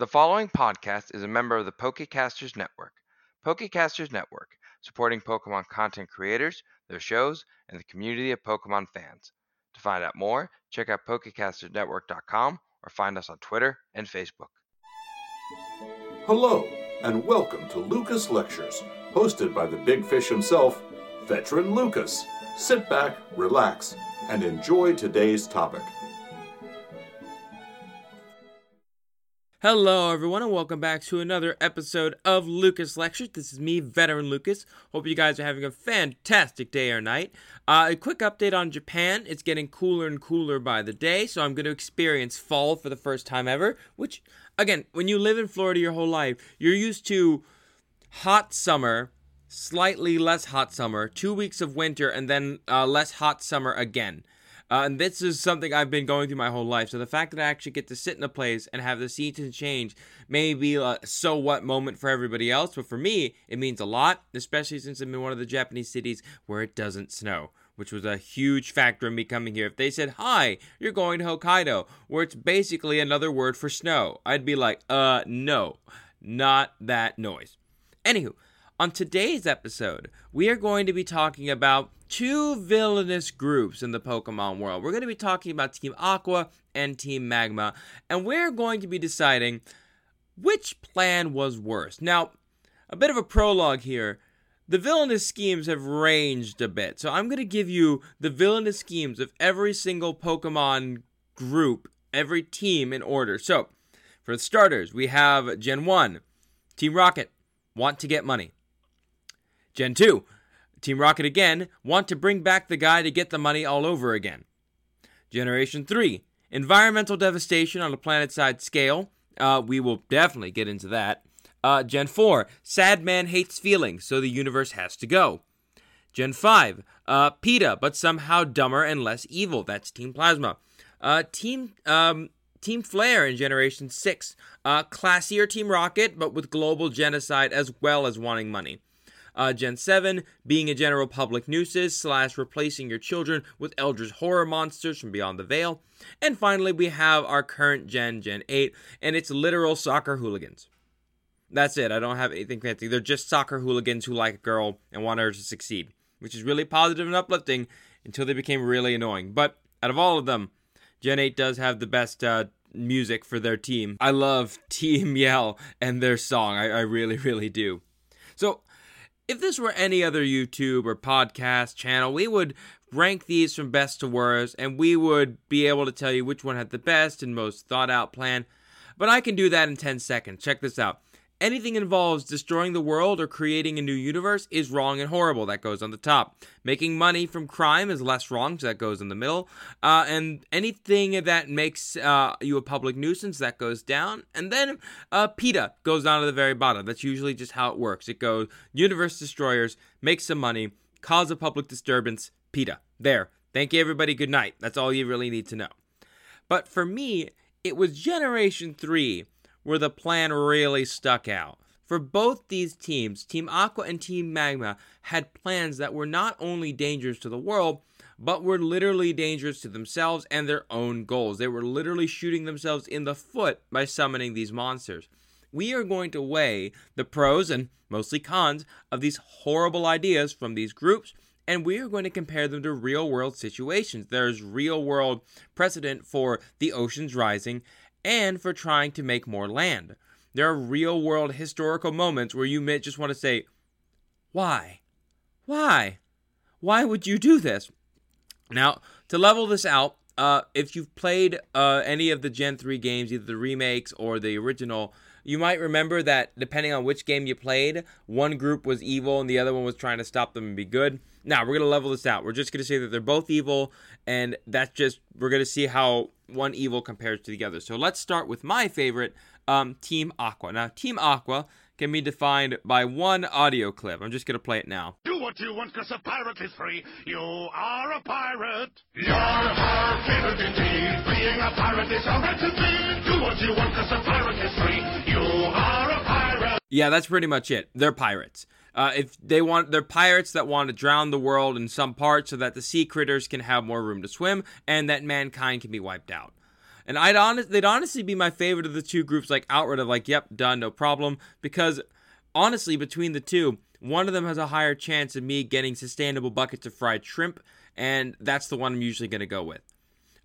The following podcast is a member of the Pokecasters Network. Pokecasters Network, supporting Pokemon content creators, their shows, and the community of Pokemon fans. To find out more, check out PokecastersNetwork.com or find us on Twitter and Facebook. Hello, and welcome to Lucas Lectures, hosted by the big fish himself, Veteran Lucas. Sit back, relax, and enjoy today's topic. Hello, everyone, and welcome back to another episode of Lucas Lectures. This is me, Veteran Lucas. Hope you guys are having a fantastic day or night. Uh, a quick update on Japan. It's getting cooler and cooler by the day, so I'm going to experience fall for the first time ever. Which, again, when you live in Florida your whole life, you're used to hot summer, slightly less hot summer, two weeks of winter, and then uh, less hot summer again. Uh, and this is something I've been going through my whole life. So the fact that I actually get to sit in a place and have the seasons change may be a so what moment for everybody else, but for me, it means a lot, especially since I'm in one of the Japanese cities where it doesn't snow. Which was a huge factor in me coming here. If they said, Hi, you're going to Hokkaido, where it's basically another word for snow, I'd be like, Uh, no, not that noise. Anywho, on today's episode, we are going to be talking about two villainous groups in the Pokemon world. We're going to be talking about Team Aqua and Team Magma, and we're going to be deciding which plan was worse. Now, a bit of a prologue here. The villainous schemes have ranged a bit, so I'm going to give you the villainous schemes of every single Pokemon group, every team in order. So, for starters, we have Gen 1, Team Rocket, want to get money. Gen 2, Team Rocket again, want to bring back the guy to get the money all over again. Generation 3, environmental devastation on a planet side scale. Uh, we will definitely get into that. Uh, Gen 4, sad man hates feelings, so the universe has to go. Gen 5, uh, PETA, but somehow dumber and less evil. That's Team Plasma. Uh, team um, Team Flare in Generation 6, uh, classier Team Rocket, but with global genocide as well as wanting money. Uh, Gen 7, being a general public nuisance slash replacing your children with Eldritch horror monsters from Beyond the Veil. And finally, we have our current gen, Gen 8, and it's literal soccer hooligans. That's it. I don't have anything fancy. They're just soccer hooligans who like a girl and want her to succeed, which is really positive and uplifting until they became really annoying. But out of all of them, Gen 8 does have the best uh, music for their team. I love Team Yell and their song. I, I really, really do. So, if this were any other YouTube or podcast channel, we would rank these from best to worst and we would be able to tell you which one had the best and most thought out plan. But I can do that in 10 seconds. Check this out. Anything involves destroying the world or creating a new universe is wrong and horrible. That goes on the top. Making money from crime is less wrong, so that goes in the middle. Uh, and anything that makes uh, you a public nuisance, that goes down. And then uh, PETA goes down to the very bottom. That's usually just how it works. It goes universe destroyers, make some money, cause a public disturbance, PETA. There. Thank you, everybody. Good night. That's all you really need to know. But for me, it was Generation 3 where the plan really stuck out. For both these teams, Team Aqua and Team Magma had plans that were not only dangerous to the world, but were literally dangerous to themselves and their own goals. They were literally shooting themselves in the foot by summoning these monsters. We are going to weigh the pros and mostly cons of these horrible ideas from these groups, and we are going to compare them to real world situations. There's real world precedent for the oceans rising and for trying to make more land. There are real world historical moments where you just want to say, Why? Why? Why would you do this? Now, to level this out, uh, if you've played uh, any of the Gen 3 games, either the remakes or the original, you might remember that depending on which game you played, one group was evil and the other one was trying to stop them and be good. Now, we're going to level this out. We're just going to say that they're both evil, and that's just, we're going to see how one evil compares to the other. So let's start with my favorite, um, Team Aqua. Now, Team Aqua can be defined by one audio clip. I'm just going to play it now. Do what you want because a pirate is free. You are a pirate. You're a pirate indeed. Being a pirate is alright to be. Do what you want because a pirate is free. You are a pirate. Yeah, that's pretty much it. They're pirates. Uh, if they want, they're pirates that want to drown the world in some part so that the sea critters can have more room to swim and that mankind can be wiped out. And I'd honest, they'd honestly be my favorite of the two groups, like outright of like, yep, done, no problem. Because honestly, between the two, one of them has a higher chance of me getting sustainable buckets of fried shrimp, and that's the one I'm usually going to go with.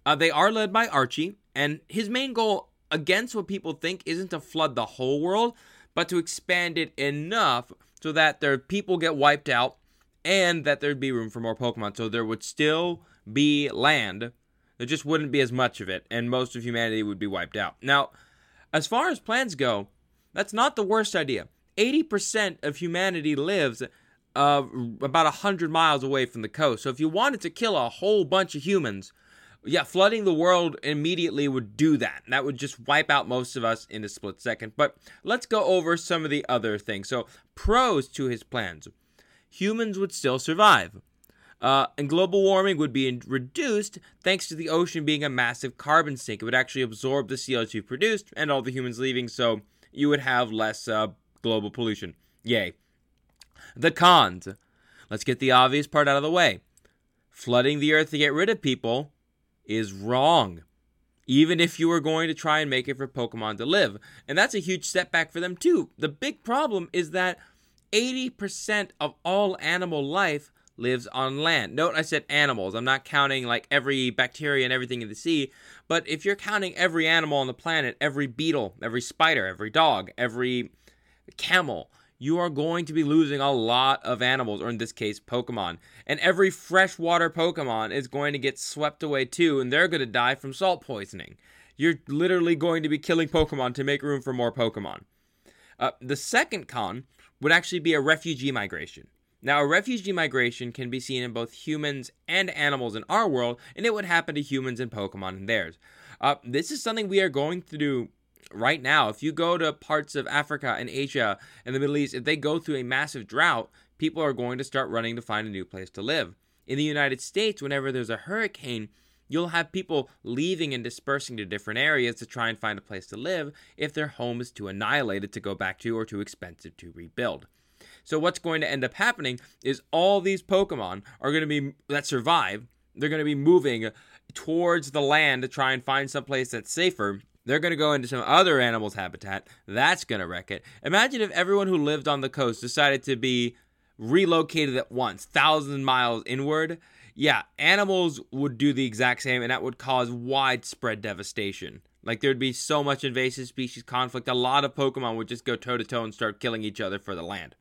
Uh, they are led by Archie, and his main goal, against what people think, isn't to flood the whole world, but to expand it enough so that their people get wiped out and that there'd be room for more Pokemon. So there would still be land there just wouldn't be as much of it, and most of humanity would be wiped out. Now, as far as plans go, that's not the worst idea. 80% of humanity lives uh, about 100 miles away from the coast. So if you wanted to kill a whole bunch of humans, yeah, flooding the world immediately would do that. That would just wipe out most of us in a split second. But let's go over some of the other things. So, pros to his plans humans would still survive. Uh, and global warming would be reduced thanks to the ocean being a massive carbon sink. It would actually absorb the CO2 produced and all the humans leaving, so you would have less uh, global pollution. Yay. The cons. Let's get the obvious part out of the way. Flooding the earth to get rid of people is wrong. Even if you were going to try and make it for Pokemon to live. And that's a huge setback for them, too. The big problem is that 80% of all animal life lives on land. Note I said animals. I'm not counting like every bacteria and everything in the sea, but if you're counting every animal on the planet, every beetle, every spider, every dog, every camel, you are going to be losing a lot of animals, or in this case, Pokemon. And every freshwater Pokemon is going to get swept away too, and they're going to die from salt poisoning. You're literally going to be killing Pokemon to make room for more Pokemon. Uh, the second con would actually be a refugee migration. Now, a refugee migration can be seen in both humans and animals in our world, and it would happen to humans and Pokemon in theirs. Uh, this is something we are going do right now. If you go to parts of Africa and Asia and the Middle East, if they go through a massive drought, people are going to start running to find a new place to live. In the United States, whenever there's a hurricane, you'll have people leaving and dispersing to different areas to try and find a place to live if their home is too annihilated to go back to or too expensive to rebuild. So what's going to end up happening is all these Pokemon are going to be that survive. They're going to be moving towards the land to try and find some place that's safer. They're going to go into some other animal's habitat. That's going to wreck it. Imagine if everyone who lived on the coast decided to be relocated at once, thousand miles inward. Yeah, animals would do the exact same, and that would cause widespread devastation. Like there'd be so much invasive species conflict, a lot of Pokemon would just go toe to toe and start killing each other for the land.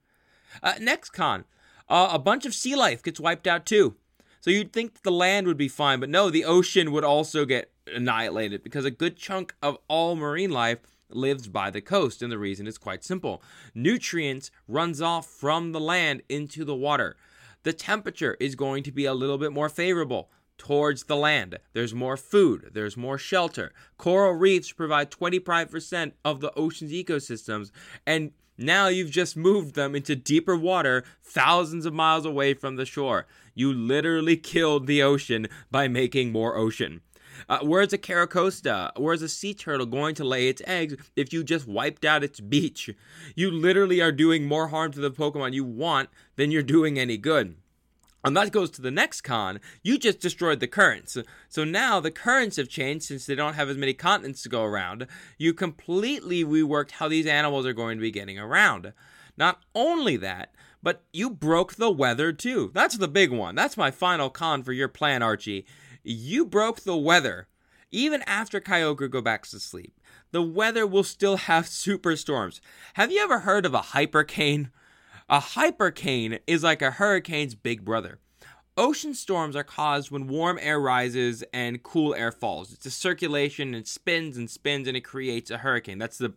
Uh, next con, uh, a bunch of sea life gets wiped out too. So you'd think the land would be fine, but no, the ocean would also get annihilated because a good chunk of all marine life lives by the coast, and the reason is quite simple. Nutrients runs off from the land into the water. The temperature is going to be a little bit more favorable towards the land. There's more food, there's more shelter. Coral reefs provide 25% of the ocean's ecosystems, and now you've just moved them into deeper water thousands of miles away from the shore. You literally killed the ocean by making more ocean. Uh, where's a Carracosta? Where's a sea turtle going to lay its eggs if you just wiped out its beach? You literally are doing more harm to the Pokemon you want than you're doing any good. And that goes to the next con. You just destroyed the currents. So now the currents have changed since they don't have as many continents to go around. You completely reworked how these animals are going to be getting around. Not only that, but you broke the weather too. That's the big one. That's my final con for your plan, Archie. You broke the weather. Even after Kyogre go back to sleep, the weather will still have superstorms. Have you ever heard of a hypercane? A hypercane is like a hurricane's big brother. Ocean storms are caused when warm air rises and cool air falls. It's a circulation and spins and spins and it creates a hurricane. That's the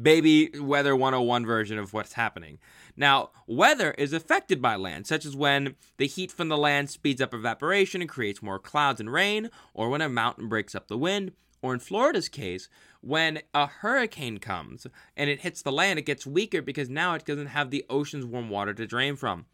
baby weather 101 version of what's happening. Now, weather is affected by land, such as when the heat from the land speeds up evaporation and creates more clouds and rain, or when a mountain breaks up the wind, or in Florida's case, when a hurricane comes and it hits the land, it gets weaker because now it doesn't have the ocean's warm water to drain from.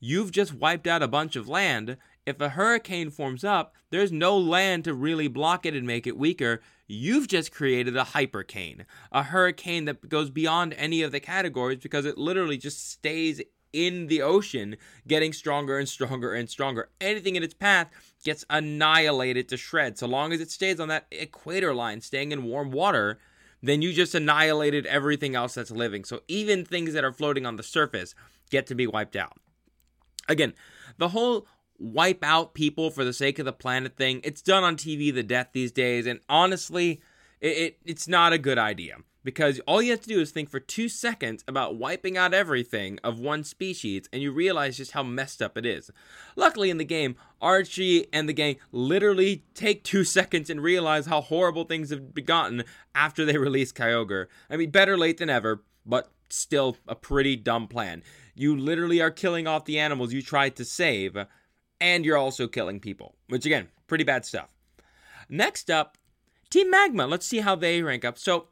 You've just wiped out a bunch of land. If a hurricane forms up, there's no land to really block it and make it weaker. You've just created a hypercane, a hurricane that goes beyond any of the categories because it literally just stays in the ocean getting stronger and stronger and stronger. Anything in its path gets annihilated to shreds. So long as it stays on that equator line, staying in warm water, then you just annihilated everything else that's living. So even things that are floating on the surface get to be wiped out. Again, the whole wipe out people for the sake of the planet thing, it's done on TV the death these days, and honestly, it, it, it's not a good idea because all you have to do is think for two seconds about wiping out everything of one species and you realize just how messed up it is. Luckily, in the game, Archie and the gang literally take two seconds and realize how horrible things have begotten after they release Kyogre. I mean, better late than ever, but still a pretty dumb plan. You literally are killing off the animals you tried to save, and you're also killing people, which again, pretty bad stuff. Next up, Team Magma. Let's see how they rank up. So,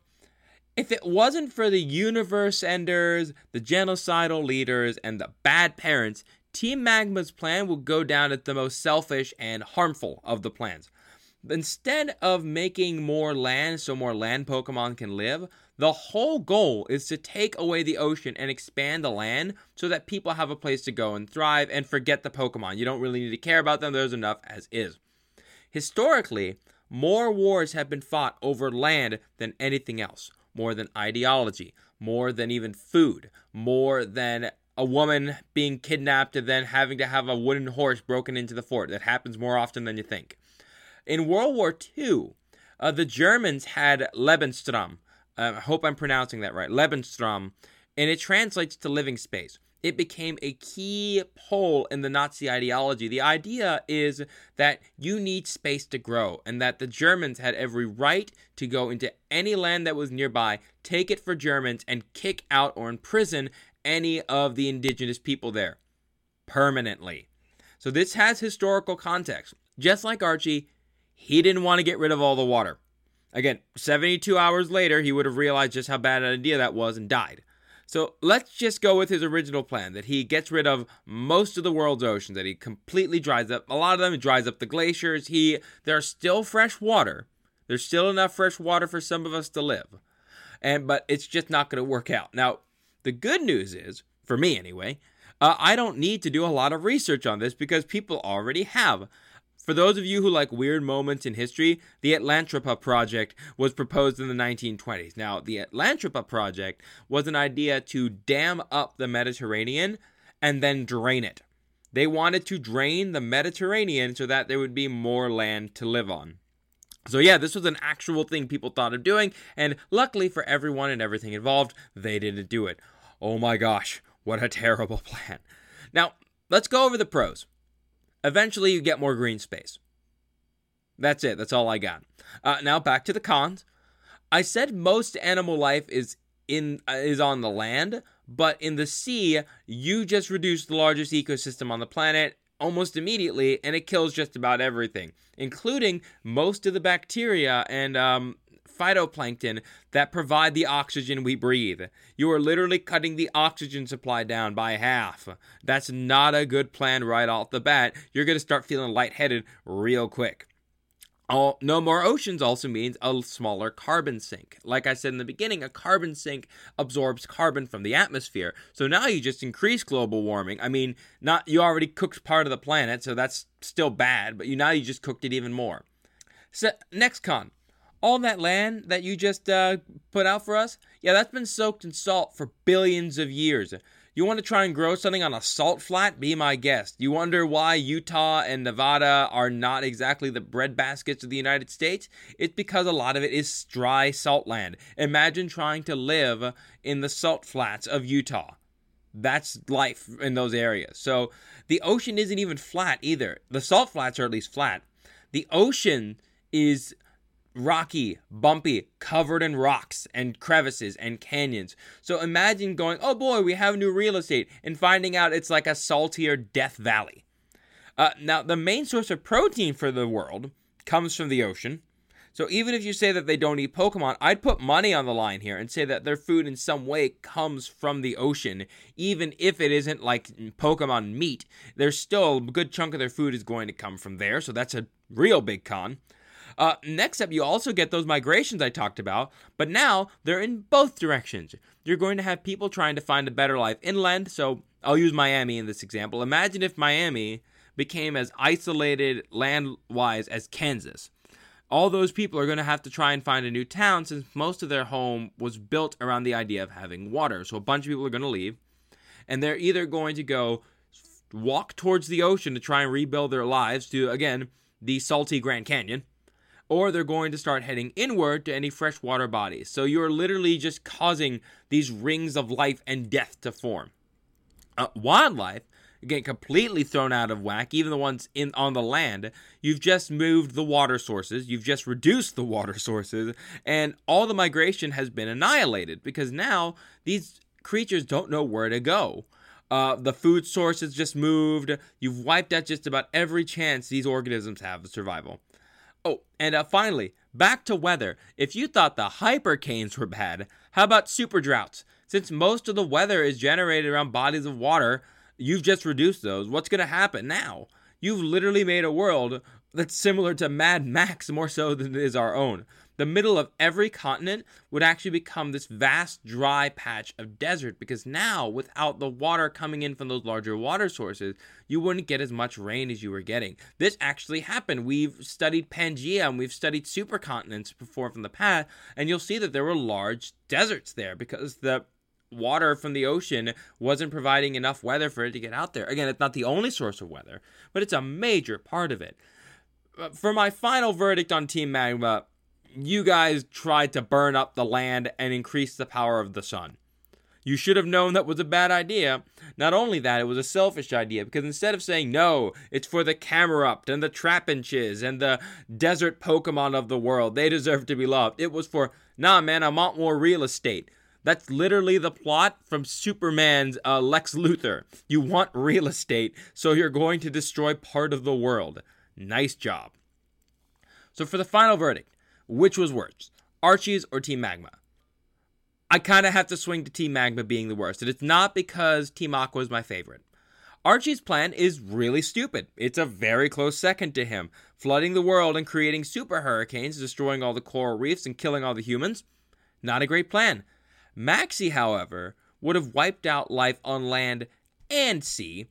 if it wasn't for the universe enders, the genocidal leaders, and the bad parents, Team Magma's plan would go down as the most selfish and harmful of the plans. Instead of making more land so more land Pokemon can live, the whole goal is to take away the ocean and expand the land so that people have a place to go and thrive and forget the Pokemon. You don't really need to care about them, there's enough as is. Historically, more wars have been fought over land than anything else, more than ideology, more than even food, more than a woman being kidnapped and then having to have a wooden horse broken into the fort. That happens more often than you think. In World War II, uh, the Germans had Lebensraum. Uh, I hope I'm pronouncing that right. Lebensraum, and it translates to living space it became a key pole in the Nazi ideology. The idea is that you need space to grow, and that the Germans had every right to go into any land that was nearby, take it for Germans, and kick out or imprison any of the indigenous people there permanently. So this has historical context. Just like Archie, he didn't want to get rid of all the water. Again, 72 hours later, he would have realized just how bad an idea that was and died. So let's just go with his original plan that he gets rid of most of the world's oceans, that he completely dries up a lot of them, he dries up the glaciers. He there's still fresh water. There's still enough fresh water for some of us to live. And but it's just not going to work out. Now, the good news is, for me anyway, uh, I don't need to do a lot of research on this because people already have. For those of you who like weird moments in history, the Atlantropa Project was proposed in the 1920s. Now, the Atlantropa Project was an idea to dam up the Mediterranean and then drain it. They wanted to drain the Mediterranean so that there would be more land to live on. So, yeah, this was an actual thing people thought of doing, and luckily for everyone and everything involved, they didn't do it. Oh my gosh, what a terrible plan. Now, let's go over the pros. Eventually, you get more green space. That's it. That's all I got. Uh, now back to the cons. I said most animal life is in uh, is on the land, but in the sea, you just reduce the largest ecosystem on the planet almost immediately, and it kills just about everything, including most of the bacteria and um, phytoplankton that provide the oxygen we breathe. You are literally cutting the oxygen supply down by half. That's not a good plan right off the bat. You're going to start feeling lightheaded real quick. All, no more oceans also means a smaller carbon sink. Like I said in the beginning, a carbon sink absorbs carbon from the atmosphere. So now you just increase global warming. I mean, not you already cooked part of the planet, so that's still bad, but you now you just cooked it even more. So next con, all that land that you just uh, put out for us, yeah, that's been soaked in salt for billions of years. You want to try and grow something on a salt flat? Be my guest. You wonder why Utah and Nevada are not exactly the breadbaskets of the United States? It's because a lot of it is dry salt land. Imagine trying to live in the salt flats of Utah. That's life in those areas. So the ocean isn't even flat either. The salt flats are at least flat. The ocean is rocky, bumpy, covered in rocks and crevices and canyons. So imagine going, oh boy, we have new real estate, and finding out it's like a saltier Death Valley. Uh, now, the main source of protein for the world comes from the ocean. So even if you say that they don't eat Pokemon, I'd put money on the line here and say that their food in some way comes from the ocean. Even if it isn't like Pokemon meat, there's still a good chunk of their food is going to come from there. So that's a real big con. Uh, next up, you also get those migrations I talked about, but now they're in both directions. You're going to have people trying to find a better life inland. So I'll use Miami in this example. Imagine if Miami became as isolated land wise as Kansas. All those people are going to have to try and find a new town since most of their home was built around the idea of having water. So a bunch of people are going to leave, and they're either going to go walk towards the ocean to try and rebuild their lives to, again, the salty Grand Canyon, or they're going to start heading inward to any freshwater bodies. So you're literally just causing these rings of life and death to form. Uh, wildlife get completely thrown out of whack, even the ones in on the land. You've just moved the water sources, you've just reduced the water sources, and all the migration has been annihilated because now these creatures don't know where to go. Uh, the food sources just moved. You've wiped out just about every chance these organisms have of survival. Oh, and uh, finally, back to weather. If you thought the hypercanes were bad, how about super droughts? Since most of the weather is generated around bodies of water, you've just reduced those. What's going to happen now? You've literally made a world that's similar to Mad Max more so than is our own the middle of every continent would actually become this vast dry patch of desert because now, without the water coming in from those larger water sources, you wouldn't get as much rain as you were getting. This actually happened. We've studied Pangea and we've studied supercontinents before from the past, and you'll see that there were large deserts there because the water from the ocean wasn't providing enough weather for it to get out there. Again, it's not the only source of weather, but it's a major part of it. Uh, for my final verdict on Team Magma, you guys tried to burn up the land and increase the power of the sun. You should have known that was a bad idea. Not only that, it was a selfish idea because instead of saying no, it's for the Camerupt and the Trapinches and the desert Pokemon of the world, they deserve to be loved. It was for, nah, man, I want more real estate. That's literally the plot from Superman's uh, Lex Luthor. You want real estate, so you're going to destroy part of the world. Nice job. So, for the final verdict, which was worse, Archie's or Team Magma? I kind of have to swing to Team Magma being the worst, and it's not because Team Aqua is my favorite. Archie's plan is really stupid. It's a very close second to him. Flooding the world and creating super hurricanes, destroying all the coral reefs and killing all the humans. Not a great plan. Maxie, however, would have wiped out life on land and sea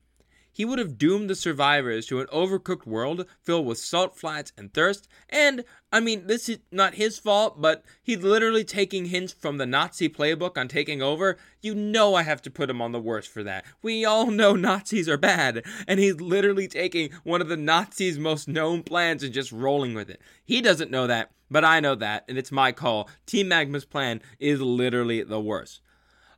he would have doomed the survivors to an overcooked world filled with salt flats and thirst. And, I mean, this is not his fault, but he's literally taking hints from the Nazi playbook on taking over. You know I have to put him on the worst for that. We all know Nazis are bad, and he's literally taking one of the Nazis' most known plans and just rolling with it. He doesn't know that, but I know that, and it's my call. Team Magma's plan is literally the worst.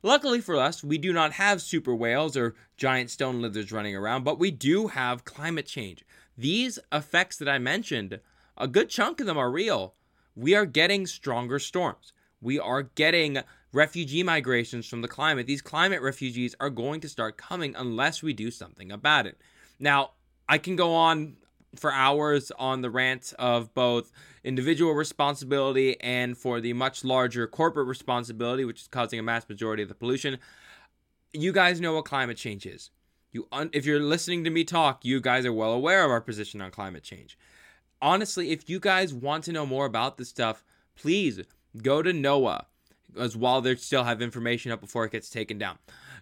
Luckily for us, we do not have super whales or giant stone lizards running around, but we do have climate change. These effects that I mentioned, a good chunk of them are real. We are getting stronger storms. We are getting refugee migrations from the climate. These climate refugees are going to start coming unless we do something about it. Now, I can go on for hours on the rant of both individual responsibility and for the much larger corporate responsibility, which is causing a mass majority of the pollution. You guys know what climate change is. You, un- if you're listening to me talk, you guys are well aware of our position on climate change. Honestly, if you guys want to know more about this stuff, please go to NOAA, as while they still have information up before it gets taken down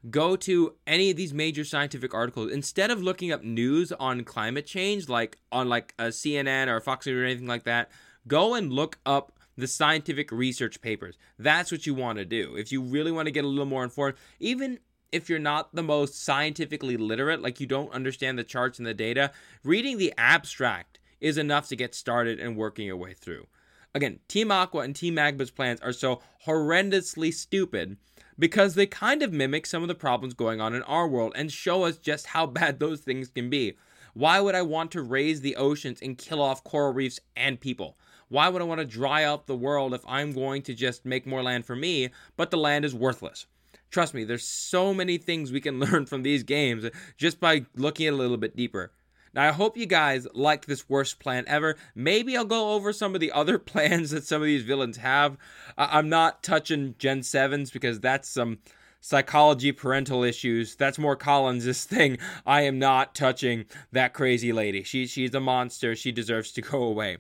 go to any of these major scientific articles. Instead of looking up news on climate change like on like uh, a CNN or Fox News or anything like that go and look up the scientific research papers. That's what you want to do. If you really want to get a little more informed even if you're not the most scientifically literate like you don't understand the charts and the data reading the abstract is enough to get started and working your way through. Again team aqua and team magma's plans are so horrendously stupid because they kind of mimic some of the problems going on in our world and show us just how bad those things can be. Why would I want to raise the oceans and kill off coral reefs and people? Why would I want to dry up the world if I'm going to just make more land for me, but the land is worthless? Trust me, there's so many things we can learn from these games just by looking a little bit deeper. Now, I hope you guys like this worst plan ever. Maybe I'll go over some of the other plans that some of these villains have. I'm not touching Gen 7s because that's some psychology parental issues. That's more Collins' thing. I am not touching that crazy lady. She she's a monster. She deserves to go away.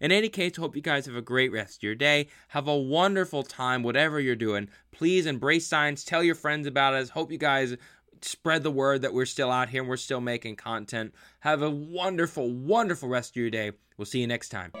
In any case, hope you guys have a great rest of your day. Have a wonderful time, whatever you're doing. Please embrace science. Tell your friends about us. Hope you guys spread the word that we're still out here and we're still making content. Have a wonderful, wonderful rest of your day. We'll see you next time.